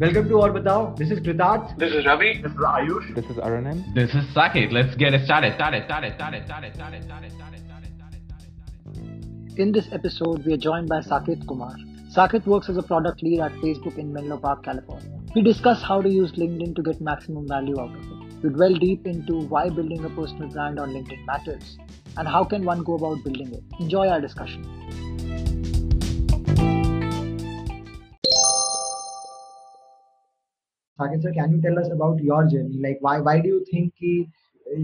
Welcome to Or Batao. This is Kritarth. This is Ravi. This is Ayush. This is Arunan. This is Saket. Let's get it started. Started, started, started, started, started, started, started. In this episode, we are joined by Saket Kumar. Saket works as a product lead at Facebook in Menlo Park, California. We discuss how to use LinkedIn to get maximum value out of it. We dwell deep into why building a personal brand on LinkedIn matters and how can one go about building it. Enjoy our discussion. Saket sir, can you tell us about your journey? Like, why why do you think ki, uh,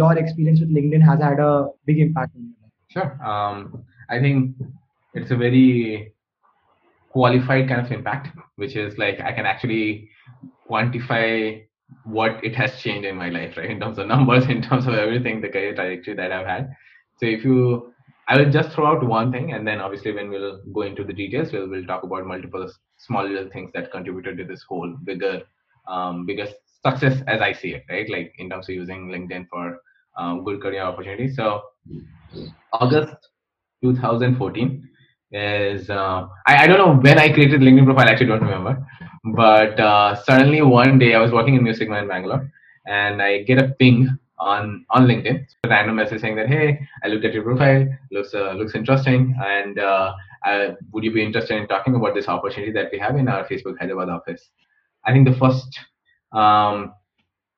your experience with LinkedIn has had a big impact on life? Sure. Um, I think it's a very qualified kind of impact, which is like I can actually quantify what it has changed in my life, right? In terms of numbers, in terms of everything, the career trajectory that I've had. So if you, I will just throw out one thing, and then obviously when we'll go into the details, we'll we'll talk about multiple small little things that contributed to this whole bigger, um, bigger success as I see it, right? Like in terms of using LinkedIn for um, good career opportunities. So August 2014 is uh, I, I don't know when I created LinkedIn profile. I actually don't remember, but uh, suddenly one day I was working in Mu Sigma in Bangalore, and I get a ping on on LinkedIn, a random message saying that hey, I looked at your profile, looks uh, looks interesting, and uh, I, would you be interested in talking about this opportunity that we have in our Facebook Hyderabad office? I think the first um,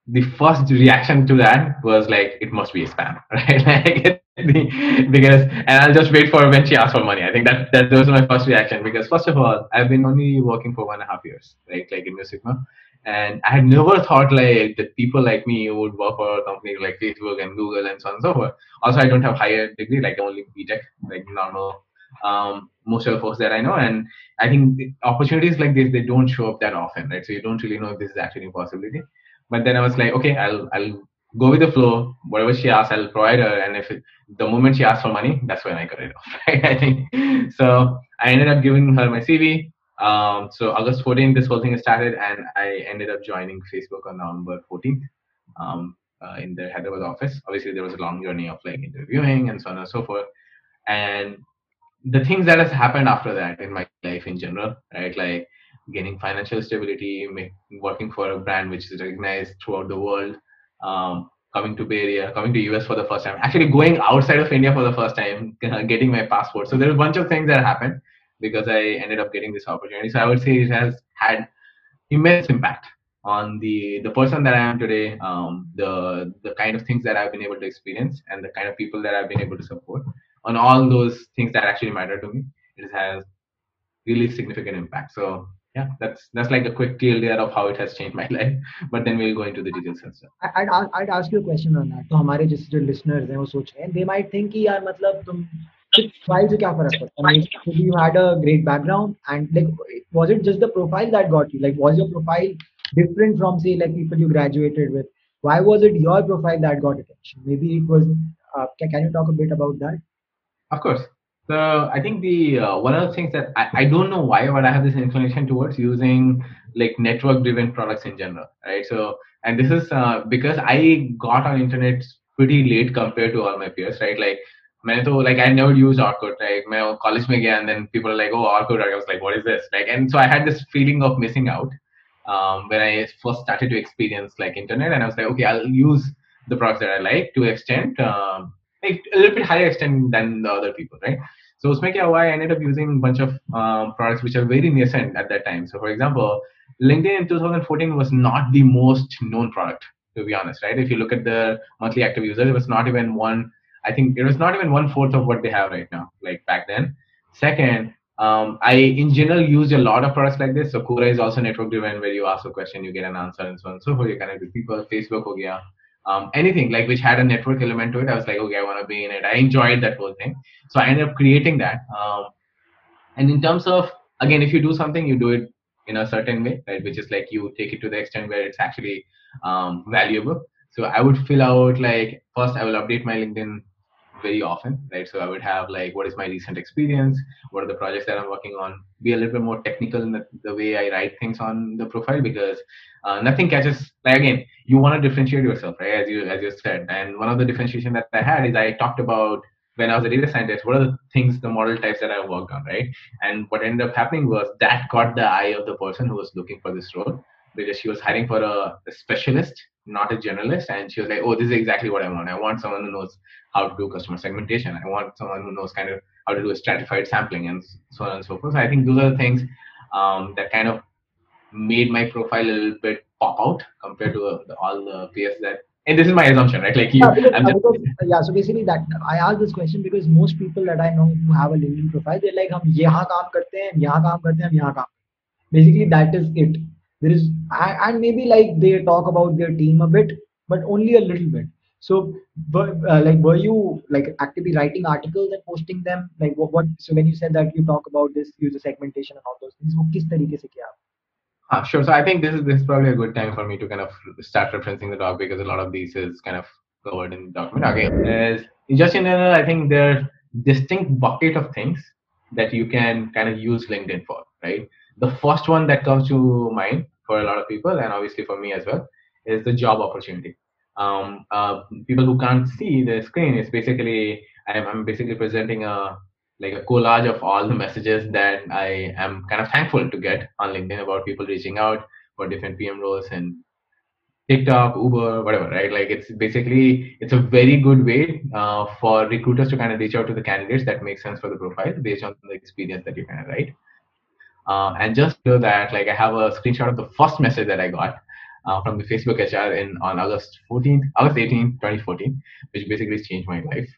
the first reaction to that was like it must be a spam, right? like because and I'll just wait for when she asks for money. I think that that was my first reaction because first of all, I've been only working for one and a half years, right? Like in Mu Sigma. And I had never thought like that people like me would work for a company like Facebook and Google and so on and so forth. Also, I don't have higher degree, like only BTech, like normal um, most of the folks that I know. And I think opportunities like this they don't show up that often, right? So you don't really know if this is actually a possibility. But then I was like, okay, I'll I'll go with the flow. Whatever she asks, I'll provide her. And if it, the moment she asks for money, that's when I cut it off. Right? I think so. I ended up giving her my CV. Um, so August 14th, this whole thing started, and I ended up joining Facebook on November 14th um, uh, in the Hyderabad office. Obviously, there was a long journey of like interviewing and so on and so forth. And the things that has happened after that in my life in general, right? Like gaining financial stability, working for a brand which is recognized throughout the world, um, coming to Bay Area, coming to US for the first time, actually going outside of India for the first time, getting my passport. So there's a bunch of things that happened because I ended up getting this opportunity. So I would say it has had immense impact on the the person that I am today, um, the the kind of things that I've been able to experience, and the kind of people that I've been able to support on all those things that actually matter to me. It has really significant impact. So yeah, that's that's like a quick TLDR of how it has changed my life. But then we'll go into the details and stuff. I'd, I'd ask you a question on that. तो हमारे जैसे जो listeners हैं वो सोच रहे हैं they might think कि यार मतलब तुम profile से क्या फर्क पड़ता है? Maybe you had a great background and like was it just the profile that got you? Like was your profile different from say like people you graduated with? Why was it your profile that got attention? Maybe it was. Uh, can, can you talk a bit about that? Of course. So I think the uh, one of the things that I, I don't know why, but I have this inclination towards using like network-driven products in general, right? So and this is uh, because I got on internet pretty late compared to all my peers, right? Like मैंने तो like I never used Orkut, right? मैं college में गया and then people are like, oh Orkut, I was like, what is this? Like, and so I had this feeling of missing out um, when I first started to experience like internet, and I was like, okay, I'll use the products that I like to extent. Um, like a little bit higher extent than the other people, right? So usme kya I ended up using a bunch of um, products which are very nascent at that time. So for example, LinkedIn in 2014 was not the most known product, to be honest, right? If you look at the monthly active users, it was not even one. I think it was not even one fourth of what they have right now, like back then. Second, um, I in general use a lot of products like this. So Quora is also network driven, where you ask a question, you get an answer, and so on and so forth. You connect with people. Facebook, ho gaya um, anything like which had a network element to it. I was like, okay, I want to be in it. I enjoyed that whole thing. So I ended up creating that. Um, and in terms of again, if you do something, you do it in a certain way, right? Which is like you take it to the extent where it's actually um, valuable. So I would fill out like first I will update my LinkedIn very often, right? So I would have like what is my recent experience, what are the projects that I'm working on, be a little bit more technical in the, the way I write things on the profile because uh, nothing catches like again you want to differentiate yourself right as you as you said and one of the differentiation that i had is i talked about when I was a data scientist, what are the things, the model types that I worked on, right? And what ended up happening was that caught the eye of the person who was looking for this role because she was hiring for a, a specialist, not a generalist and she was like oh this is exactly what i want. I want someone who knows how to do customer segmentation. I want someone who knows kind of how to do a stratified sampling and so on and so forth. So i think those are the things um, that kind of made my profile a little bit pop out compared to uh, the, all the peers that and this is my assumption right? Like you, yeah, uh, because, yeah so basically that i asked this question because most people that i know who have a linkedin profile they're like hum yahan kaam karte hain yahan basically that is it there is and maybe like they talk about their team a bit but only a little bit. So but, uh, like were you like actively writing articles and posting them? Like what, what so when you said that you talk about this user segmentation and all those things what kis tarike se kiya uh, sure. So i think this is this is probably a good time for me to kind of start referencing the talk because a lot of these is kind of covered in the document. Okay There's, just in general i think there are distinct bucket of things that you can kind of use linkedin for right? The first one that comes to mind for a lot of people, and obviously for me as well, is the job opportunity. Um, uh, people who can't see the screen is basically I'm, I'm basically presenting a like a collage of all the messages that I am kind of thankful to get on LinkedIn about people reaching out for different PM roles and TikTok, Uber, whatever, right? Like it's basically it's a very good way uh, for recruiters to kind of reach out to the candidates that make sense for the profile based on the experience that you kind of write. Uh, and just to that, like I have a screenshot of the first message that I got uh, from the Facebook HR in on August 14th, August 18th, 2014, which basically changed my life.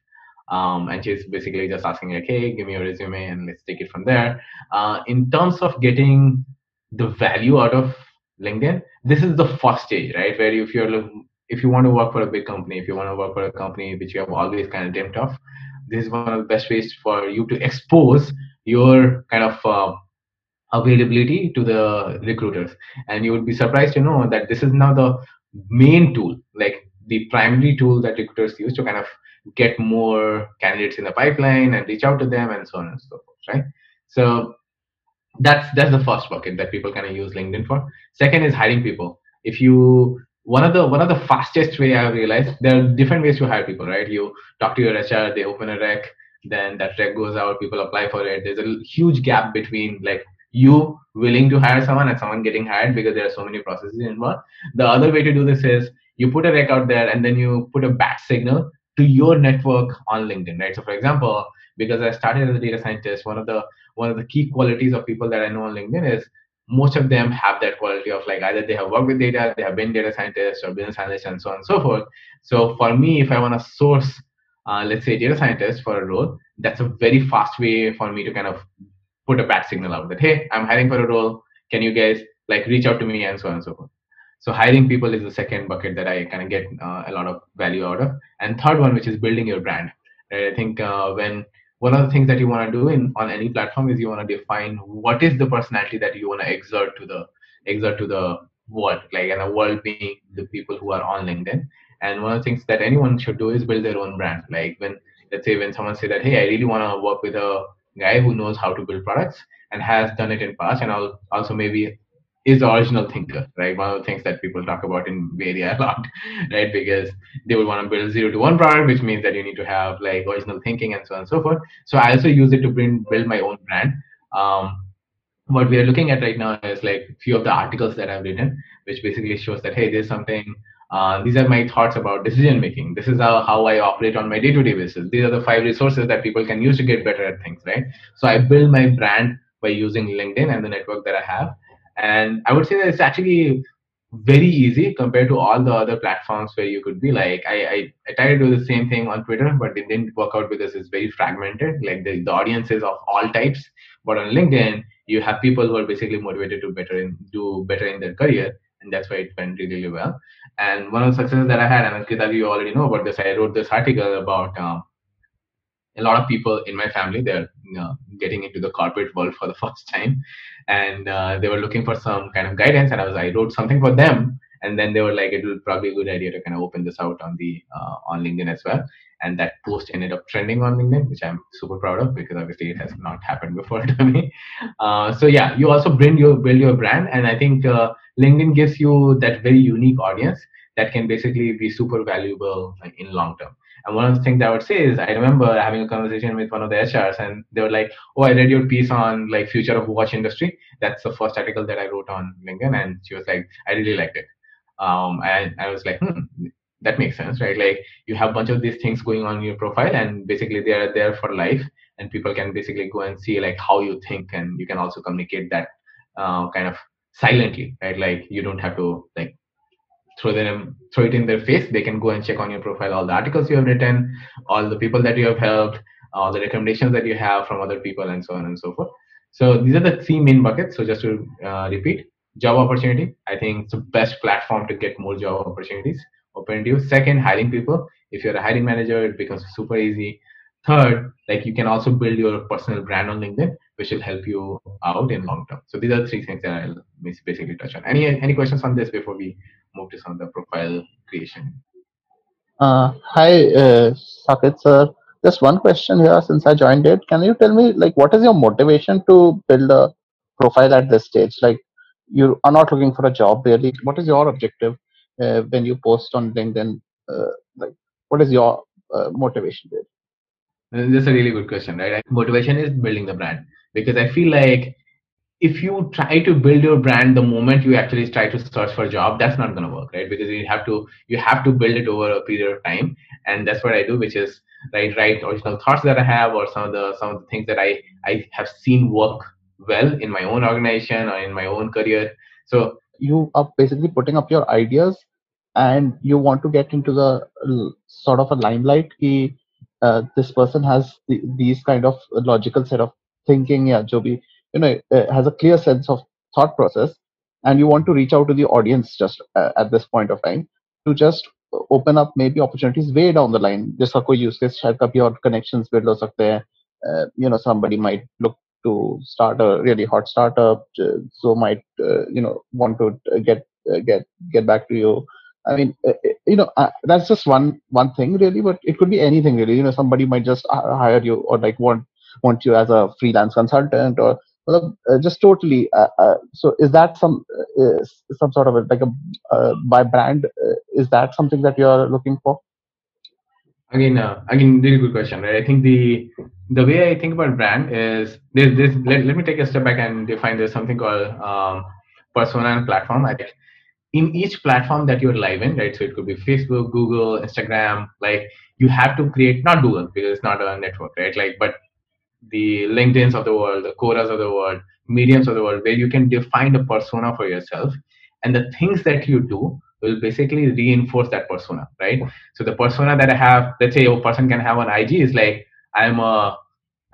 Um, and she's basically just asking like hey give me your resume and let's take it from there. Uh, in terms of getting the value out of linkedin this is the first stage right? Where if you're if you want to work for a big company if you want to work for a company which you have always kind of dreamt of this is one of the best ways for you to expose your kind of uh, availability to the recruiters and you would be surprised to know that this is now the main tool like the primary tool that recruiters use to kind of get more candidates in the pipeline and reach out to them and so on and so forth, right? So that's that's the first bucket that people kind of use LinkedIn for. Second is hiring people. If you one of the one of the fastest way I've realized there are different ways to hire people, right? You talk to your HR, they open a rec, then that rec goes out, people apply for it. There's a huge gap between like you willing to hire someone and someone getting hired because there are so many processes involved. The other way to do this is you put a rec out there and then you put a bat signal to your network on LinkedIn, right? So for example, because I started as a data scientist, one of the one of the key qualities of people that I know on LinkedIn is most of them have that quality of like either they have worked with data, they have been data scientists or business analysts and so on and so forth. So for me, if I want to source, uh, let's say data scientist for a role, that's a very fast way for me to kind of put a bat signal out that, hey, I'm hiring for a role. Can you guys like reach out to me and so on and so forth. So hiring people is the second bucket that I kind of get uh, a lot of value out of. And third one, which is building your brand. Right? I think uh, when one of the things that you want to do in on any platform is you want to define what is the personality that you want to exert to the exert to the world, like and the world being the people who are on LinkedIn. And one of the things that anyone should do is build their own brand. Like when let's say when someone say that, hey, I really want to work with a guy who knows how to build products and has done it in past and also maybe is the original thinker, right? One of the things that people talk about in Area a lot, right? Because they would want to build zero to one product, which means that you need to have like original thinking and so on and so forth. So I also use it to build my own brand. Um, what we are looking at right now is like a few of the articles that I've written, which basically shows that hey, there's something. Uh, these are my thoughts about decision making. This is how, how I operate on my day-to-day basis. These are the five resources that people can use to get better at things, right? So I build my brand by using LinkedIn and the network that I have and i would say that it's actually very easy compared to all the other platforms where you could be like I, I, I try to do the same thing on twitter but it didn't work out because it's very fragmented like the, the audiences of all types but on linkedin you have people who are basically motivated to better in, do better in their career and that's why it went really, really well. And one of the successes that i had and Kitabi, you already know about this i wrote this article about um, a lot of people in my family they're you know, getting into the corporate world for the first time. And uh, they were looking for some kind of guidance and i was i wrote something for them. And then they were like it will probably be a good idea to kind of open this out on the uh, on linkedin as well. And that post ended up trending on linkedin which i'm super proud of because obviously it has not happened before to me. Uh, so yeah you also bring your build your brand. And i think uh, linkedin gives you that very unique audience that can basically be super valuable in long term And one of the things I would say is I remember having a conversation with one of the HRs and they were like, Oh, I read your piece on like future of watch industry. That's the first article that I wrote on LinkedIn. And she was like, I really liked it. Um, and I was like, hmm, that makes sense, right? Like you have a bunch of these things going on in your profile and basically they are there for life and people can basically go and see like how you think and you can also communicate that uh, kind of silently, right? Like you don't have to like throw them throw it in their face. They can go and check on your profile all the articles you have written all the people that you have helped all the recommendations that you have from other people and so on and so forth. So these are the three main buckets. So just to uh, repeat job opportunity. I think it's the best platform to get more job opportunities open to you. Second hiring people. If you're a hiring manager it becomes super easy. Third like you can also build your personal brand on linkedin which will help you out in long term so these are three things that i'll basically touch on any any questions on this before we move to some of the profile creation. Uh, hi, uh, Saket sir. Just one question here since I joined it. Can you tell me, like, what is your motivation to build a profile at this stage? Like, you are not looking for a job really. What is your objective uh, when you post on LinkedIn? Uh, like, what is your uh, motivation there? That's a really good question, right? Motivation is building the brand because I feel like if you try to build your brand the moment you actually try to search for a job that's not going to work right? Because you have to you have to build it over a period of time. And that's what i do which is right write original thoughts that i have or some of the some of the things that i i have seen work well in my own organization or in my own career. So you are basically putting up your ideas and you want to get into the sort of a limelight ki, uh, this person has the, these kind of logical set of thinking yeah jo bhi, you know uh, has a clear sense of thought process and you want to reach out to the audience just uh, at this point of time to just open up maybe opportunities way down the line. Just koi use case share kabhi और connections build sakte hain uh, you know somebody might look to start a really hot startup. So might uh, you know want to get uh, get get back to you. I mean, you know, that's just one one thing really, but it could be anything really. You know, somebody might just hire you or like want want you as a freelance consultant or uh, just totally. Uh, uh, so, is that some some sort of a, like a by brand? is that something that you are looking for? Again, again, really good question. Right? I think the the way I think about brand is there's this. Let, let me take a step back and define. There's something called um, persona and platform. I think in each platform that you're live in, right? So it could be Facebook, Google, Instagram. Like you have to create not Google because it's not a network, right? Like but the LinkedIn's of the world, the Quoras of the world, Mediums of the world, where you can define a persona for yourself. And the things that you do will basically reinforce that persona, right? So the persona that I have, let's say a person can have on IG is like, I'm a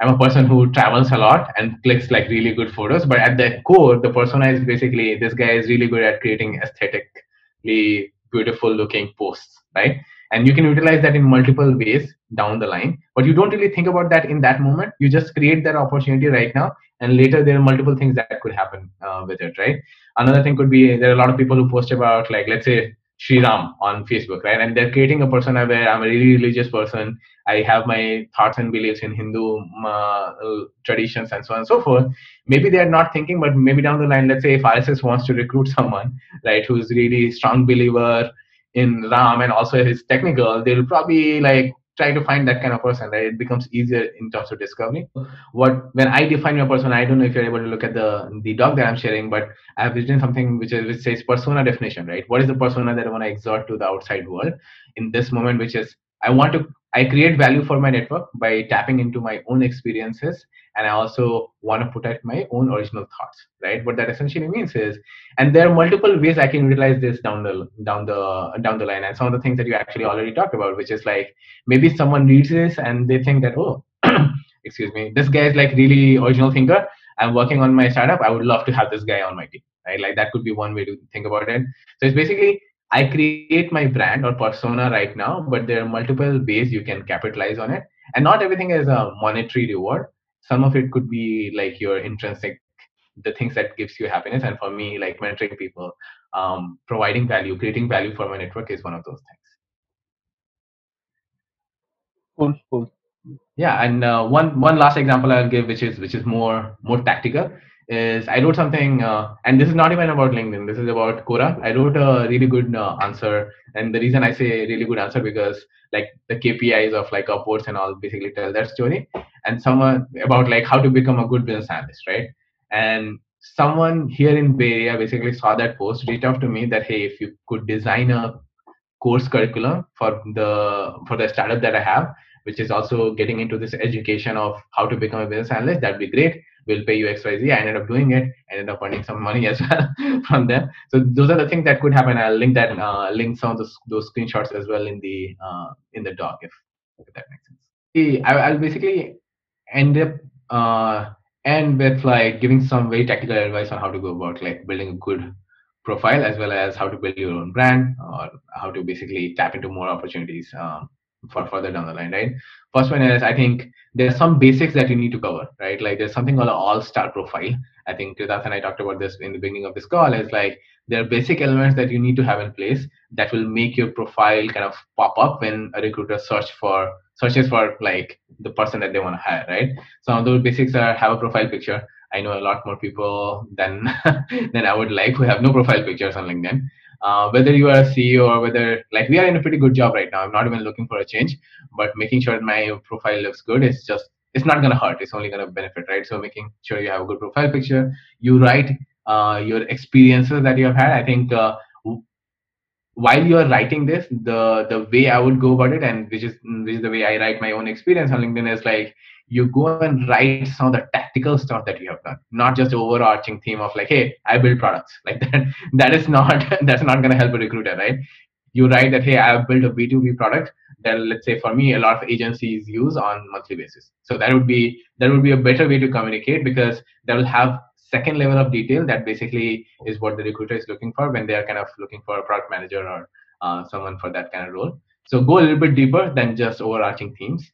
I'm a person who travels a lot and clicks like really good photos, but at the core, the persona is basically this guy is really good at creating aesthetically beautiful looking posts, right? And you can utilize that in multiple ways down the line but you don't really think about that in that moment you just create that opportunity right now and later there are multiple things that could happen uh, with it right another thing could be there are a lot of people who post about like let's say Sri Ram on Facebook, right? And they're creating a persona where I'm a really religious person. I have my thoughts and beliefs in Hindu uh, traditions and so on and so forth. Maybe they're not thinking, but maybe down the line, let's say if RSS wants to recruit someone, right, who's really strong believer in Ram and also his technical, they'll probably like try to find that kind of person. Right? It becomes easier in terms of discovery. What when I define my person, I don't know if you're able to look at the the doc that I'm sharing, but I have written something which is which says persona definition. Right? What is the persona that I want to exert to the outside world in this moment? Which is I want to I create value for my network by tapping into my own experiences and I also want to put out my own original thoughts, right? What that essentially means is, and there are multiple ways I can utilize this down the down the down the line. And some of the things that you actually already talked about, which is like maybe someone reads this and they think that, oh, excuse me, this guy is like really original thinker. I'm working on my startup. I would love to have this guy on my team, right? Like that could be one way to think about it. So it's basically I create my brand or persona right now, but there are multiple ways you can capitalize on it. And not everything is a monetary reward. Some of it could be like your intrinsic the things that gives you happiness. And for me like mentoring people um, providing value creating value for my network is one of those things. Cool cool. Yeah and uh, one one last example i'll give which is which is more more tactical is I wrote something, uh, and this is not even about LinkedIn. This is about Quora. I wrote a really good uh, answer, and the reason I say really good answer because like the KPIs of like upvotes and all basically tell that story, and someone about like how to become a good business analyst, right? And someone here in Bay Area basically saw that post, reached out to me that hey, if you could design a course curriculum for the for the startup that I have, which is also getting into this education of how to become a business analyst, that'd be great will pay you XYZ. I ended up doing it, ended up earning some money as well from them. So those are the things that could happen. I'll link that, uh, link some of those, those screenshots as well in the uh, in the doc if, if that makes sense. I, will basically end up uh, end with like giving some very technical advice on how to go about like building a good profile as well as how to build your own brand or how to basically tap into more opportunities um, for further down the line, right? First one is I think there's some basics that you need to cover, right? Like there's something called an all-star profile. I think Kritarth and I talked about this in the beginning of this call. Is like there are basic elements that you need to have in place that will make your profile kind of pop up when a recruiter search for searches for like the person that they want to hire, right? Some of those basics are have a profile picture. I know a lot more people than than I would like who have no profile pictures on LinkedIn uh, whether you are a CEO or whether like we are in a pretty good job right now. I'm not even looking for a change, but making sure my profile looks good is just it's not gonna hurt. It's only gonna benefit, right? So making sure you have a good profile picture, you write uh, your experiences that you have had. I think uh, while you are writing this, the the way I would go about it, and which is which is the way I write my own experience on LinkedIn is like you go and write some of the tactical stuff that you have done not just overarching theme of like hey i build products. Like that that is not that's not going to help a recruiter right? You write that hey i have built a b2b product that let's say for me a lot of agencies use on monthly basis. So that would be that would be a better way to communicate because that will have second level of detail that basically is what the recruiter is looking for when they are kind of looking for a product manager or uh, someone for that kind of role. So go a little bit deeper than just overarching themes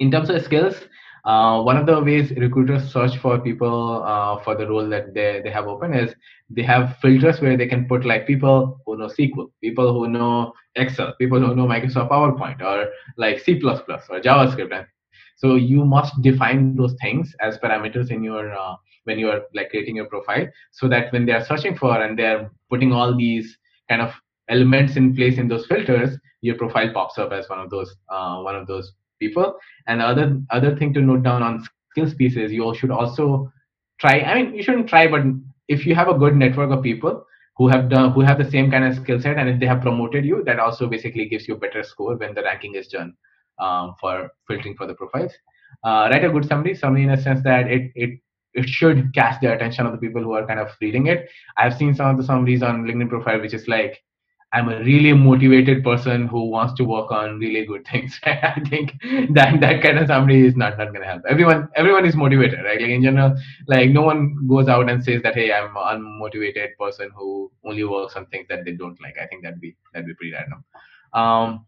in terms of skills, uh, one of the ways recruiters search for people uh, for the role that they, they have open is they have filters where they can put like people who know SQL, people who know Excel, people who know Microsoft PowerPoint, or like C++ or JavaScript. So you must define those things as parameters in your uh, when you are like creating your profile, so that when they are searching for and they are putting all these kind of elements in place in those filters, your profile pops up as one of those uh, one of those people. And other other thing to note down on skills pieces, you should also try. I mean, you shouldn't try, but if you have a good network of people who have done who have the same kind of skill set, and if they have promoted you, that also basically gives you a better score when the ranking is done um, for filtering for the profiles. Uh, write a good summary, summary in a sense that it it it should catch the attention of the people who are kind of reading it. I've seen some of the summaries on LinkedIn profile, which is like I'm a really motivated person who wants to work on really good things. I think that that kind of somebody is not not gonna help. Everyone everyone is motivated, right? Like in general, like no one goes out and says that hey, I'm an unmotivated person who only works on things that they don't like. I think that'd be that'd be pretty random. Um,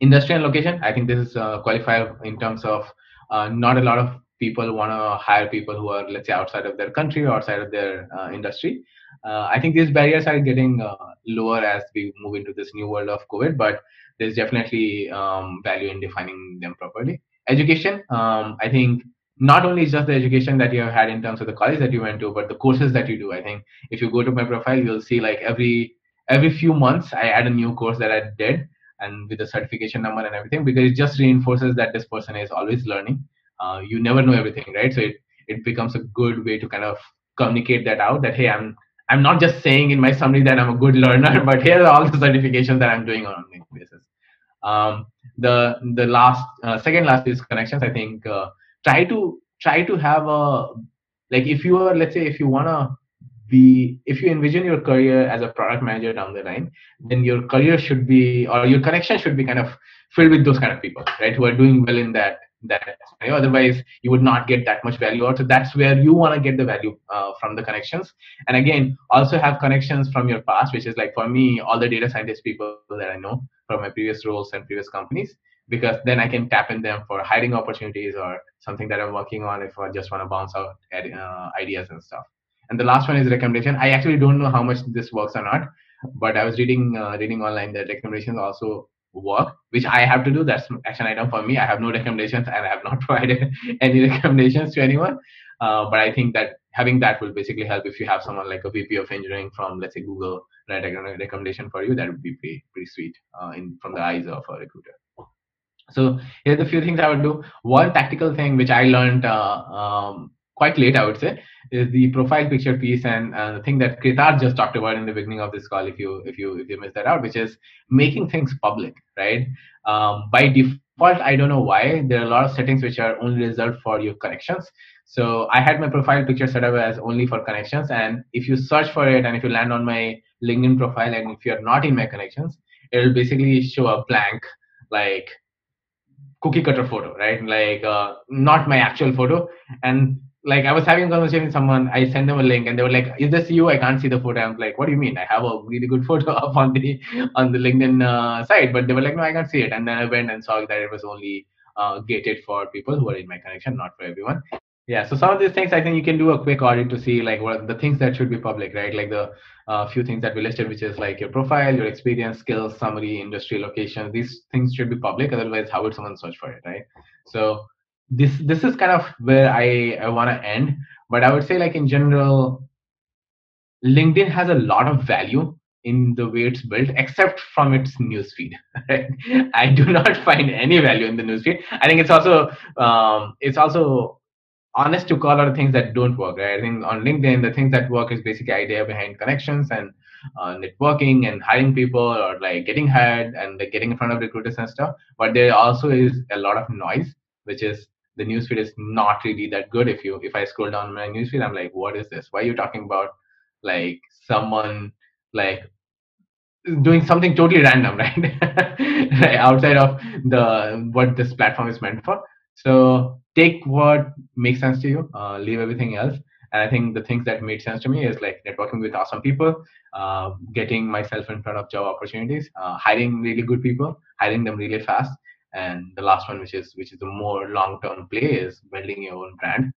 industry and location. I think this is a qualifier in terms of uh, not a lot of people want to hire people who are let's say outside of their country or outside of their uh, industry uh, I think these barriers are getting uh, lower as we move into this new world of COVID, but there's definitely um, value in defining them properly. Education, um, I think not only is just the education that you have had in terms of the college that you went to, but the courses that you do. I think if you go to my profile, you'll see like every every few months I add a new course that I did and with the certification number and everything because it just reinforces that this person is always learning. Uh, you never know everything, right? So it it becomes a good way to kind of communicate that out that hey, I'm I'm not just saying in my summary that I'm a good learner, but here are all the certifications that I'm doing on a daily basis. Um, the the last uh, second last is connections. I think uh, try to try to have a like if you are let's say if you wanna be if you envision your career as a product manager down the line, then your career should be or your connection should be kind of filled with those kind of people, right? Who are doing well in that that otherwise you would not get that much value out. So that's where you want to get the value uh, from the connections. And again also have connections from your past which is like for me all the data scientist people that i know from my previous roles and previous companies because then i can tap in them for hiring opportunities or something that i'm working on if i just want to bounce out uh, ideas and stuff. And the last one is recommendation. I actually don't know how much this works or not but i was reading uh, reading online that recommendations also work, which I have to do. That's action item for me. I have no recommendations and I have not provided any recommendations to anyone. Uh, but I think that having that will basically help if you have someone like a VP of engineering from let's say Google write a recommendation for you. That would be pretty pretty sweet uh, in from the eyes of a recruiter. So here's a few things I would do. One tactical thing which I learned uh, um, quite late, I would say, is the profile picture piece and uh, the thing that Kritarth just talked about in the beginning of this call. If you if you if you missed that out, which is making things public, right? Um, by default, I don't know why there are a lot of settings which are only reserved for your connections. So I had my profile picture set up as only for connections, and if you search for it and if you land on my LinkedIn profile and if you're not in my connections, it will basically show a blank like cookie cutter photo, right? Like uh, not my actual photo. And like I was having a conversation with someone, I sent them a link, and they were like, "Is this you? I can't see the photo." I'm like, "What do you mean? I have a really good photo up on the on the LinkedIn uh, site," but they were like, "No, I can't see it." And then I went and saw that it was only uh, gated for people who are in my connection, not for everyone yeah so some of these things i think you can do a quick audit to see like what the things that should be public right like the uh, few things that we listed which is like your profile your experience skills summary industry location these things should be public otherwise how would someone search for it right so this this is kind of where i, I want to end but i would say like in general linkedin has a lot of value in the way it's built, except from its newsfeed. I do not find any value in the newsfeed. I think it's also um, it's also honest to call out things that don't work. Right? I think on LinkedIn, the things that work is basically idea behind connections and uh, networking and hiring people or like getting hired and like, getting in front of recruiters and stuff. But there also is a lot of noise, which is the newsfeed is not really that good. If you if I scroll down my newsfeed, I'm like, what is this? Why are you talking about like someone like doing something totally random, right? right? Outside of the what this platform is meant for. So take what makes sense to you, uh, leave everything else. And I think the things that made sense to me is like networking with awesome people, uh, getting myself in front of job opportunities, uh, hiring really good people, hiring them really fast. And the last one, which is which is the more long-term play, is building your own brand